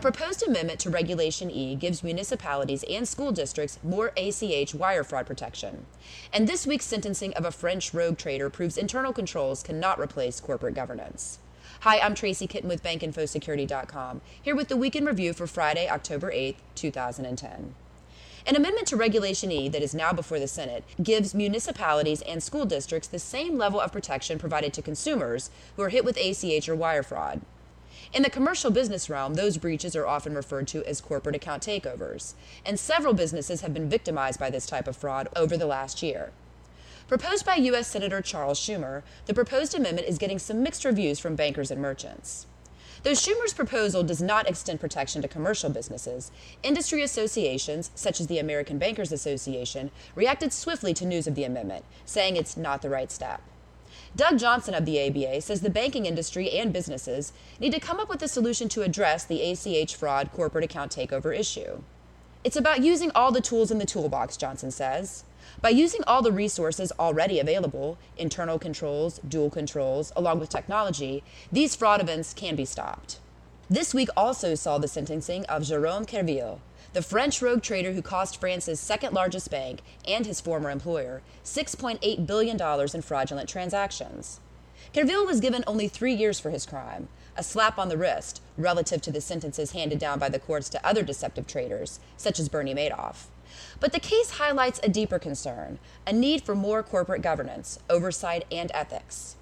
A proposed amendment to Regulation E gives municipalities and school districts more ACH wire fraud protection. And this week's sentencing of a French rogue trader proves internal controls cannot replace corporate governance. Hi, I'm Tracy Kitten with BankInfoSecurity.com, here with the Weekend Review for Friday, October 8th, 2010. An amendment to Regulation E that is now before the Senate gives municipalities and school districts the same level of protection provided to consumers who are hit with ACH or wire fraud. In the commercial business realm, those breaches are often referred to as corporate account takeovers, and several businesses have been victimized by this type of fraud over the last year. Proposed by U.S. Senator Charles Schumer, the proposed amendment is getting some mixed reviews from bankers and merchants. Though Schumer's proposal does not extend protection to commercial businesses, industry associations, such as the American Bankers Association, reacted swiftly to news of the amendment, saying it's not the right step. Doug Johnson of the ABA says the banking industry and businesses need to come up with a solution to address the ACH fraud corporate account takeover issue. It's about using all the tools in the toolbox, Johnson says. By using all the resources already available, internal controls, dual controls, along with technology, these fraud events can be stopped. This week also saw the sentencing of Jerome Kerviel, the French rogue trader who cost France's second largest bank and his former employer $6.8 billion in fraudulent transactions. Kerviel was given only three years for his crime, a slap on the wrist relative to the sentences handed down by the courts to other deceptive traders, such as Bernie Madoff. But the case highlights a deeper concern a need for more corporate governance, oversight, and ethics.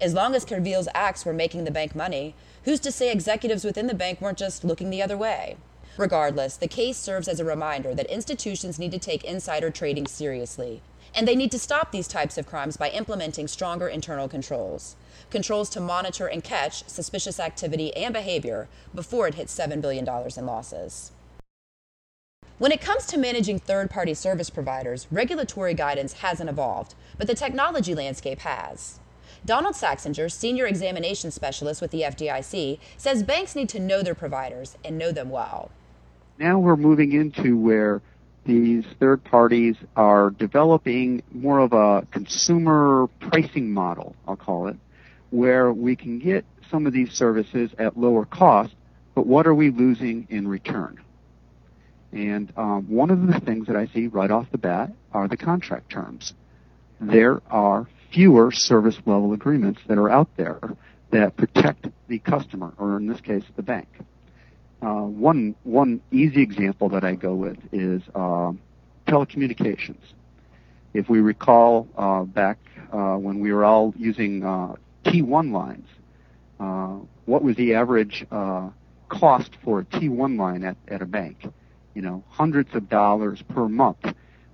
As long as Kerviel's acts were making the bank money, who's to say executives within the bank weren't just looking the other way? Regardless, the case serves as a reminder that institutions need to take insider trading seriously, and they need to stop these types of crimes by implementing stronger internal controls. Controls to monitor and catch suspicious activity and behavior before it hits $7 billion in losses. When it comes to managing third party service providers, regulatory guidance hasn't evolved, but the technology landscape has. Donald Saxinger, Senior Examination Specialist with the FDIC, says banks need to know their providers and know them well. Now we're moving into where these third parties are developing more of a consumer pricing model, I'll call it, where we can get some of these services at lower cost, but what are we losing in return? And um, one of the things that I see right off the bat are the contract terms. There are fewer service level agreements that are out there that protect the customer, or in this case, the bank. Uh, one one easy example that I go with is uh, telecommunications. If we recall uh, back uh, when we were all using uh, T1 lines, uh, what was the average cost for a T1 line at, at a bank? you know, hundreds of dollars per month.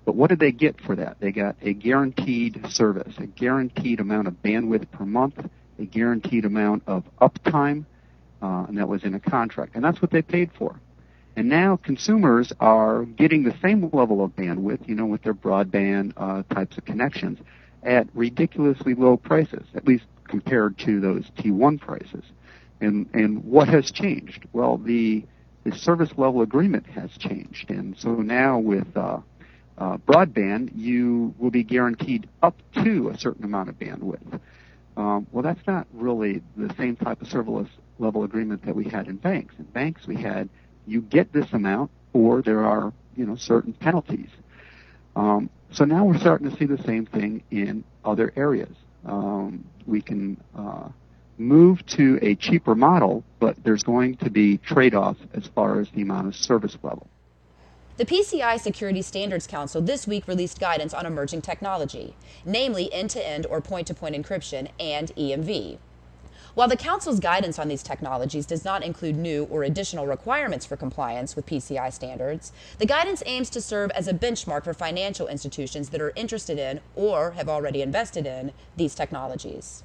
But what did they get for that? They got a guaranteed service, a guaranteed amount of bandwidth per month, a guaranteed amount of uptime, uh, and that was in a contract. And that's what they paid for. And now consumers are getting the same level of bandwidth, you know, with their broadband uh, types of connections at ridiculously low prices, at least compared to those T1 prices. And and what has changed? Well, the the service level agreement has changed. And so now with uh, uh, broadband, you will be guaranteed up to a certain amount of bandwidth. Um, well, that's not really the same type of service level agreement that we had in banks. In banks, we had you get this amount, or there are you know certain penalties. Um, so now we're starting to see the same thing in other areas. Um, we can uh, move to a cheaper model, but there's going to be trade-offs as far as the amount of service level. The PCI Security Standards Council this week released guidance on emerging technology, namely end to end or point to point encryption and EMV. While the Council's guidance on these technologies does not include new or additional requirements for compliance with PCI standards, the guidance aims to serve as a benchmark for financial institutions that are interested in or have already invested in these technologies.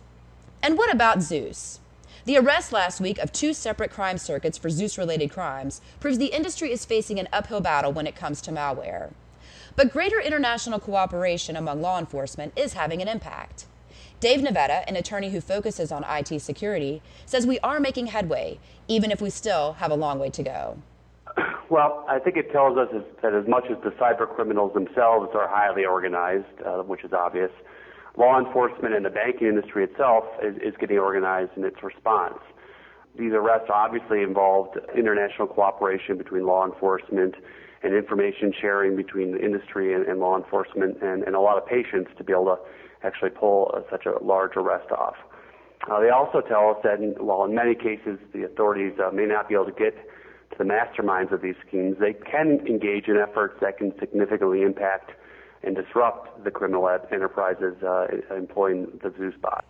And what about Zeus? The arrest last week of two separate crime circuits for Zeus related crimes proves the industry is facing an uphill battle when it comes to malware. But greater international cooperation among law enforcement is having an impact. Dave Navetta, an attorney who focuses on IT security, says we are making headway, even if we still have a long way to go. Well, I think it tells us that as much as the cyber criminals themselves are highly organized, uh, which is obvious, law enforcement and the banking industry itself is, is getting organized in its response. These arrests obviously involved international cooperation between law enforcement and information sharing between the industry and, and law enforcement and, and, a lot of patience to be able to actually pull uh, such a large arrest off. Uh, they also tell us that in, while in many cases the authorities uh, may not be able to get to the masterminds of these schemes, they can engage in efforts that can significantly impact and disrupt the criminal enterprises uh, employing the Zeus bot.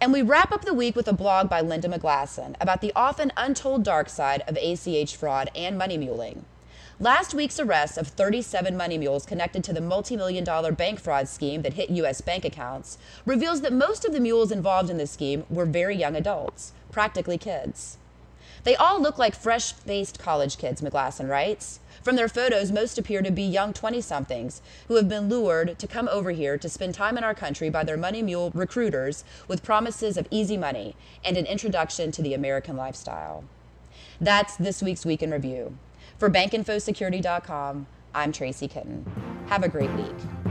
And we wrap up the week with a blog by Linda McGlasson about the often untold dark side of ACH fraud and money muling. Last week's arrest of 37 money mules connected to the multi-million dollar bank fraud scheme that hit U.S. bank accounts reveals that most of the mules involved in the scheme were very young adults, practically kids. They all look like fresh-faced college kids, McGlasson writes. From their photos, most appear to be young 20-somethings who have been lured to come over here to spend time in our country by their money mule recruiters with promises of easy money and an introduction to the American lifestyle. That's this week's Week in Review. For BankInfoSecurity.com, I'm Tracy Kitten. Have a great week.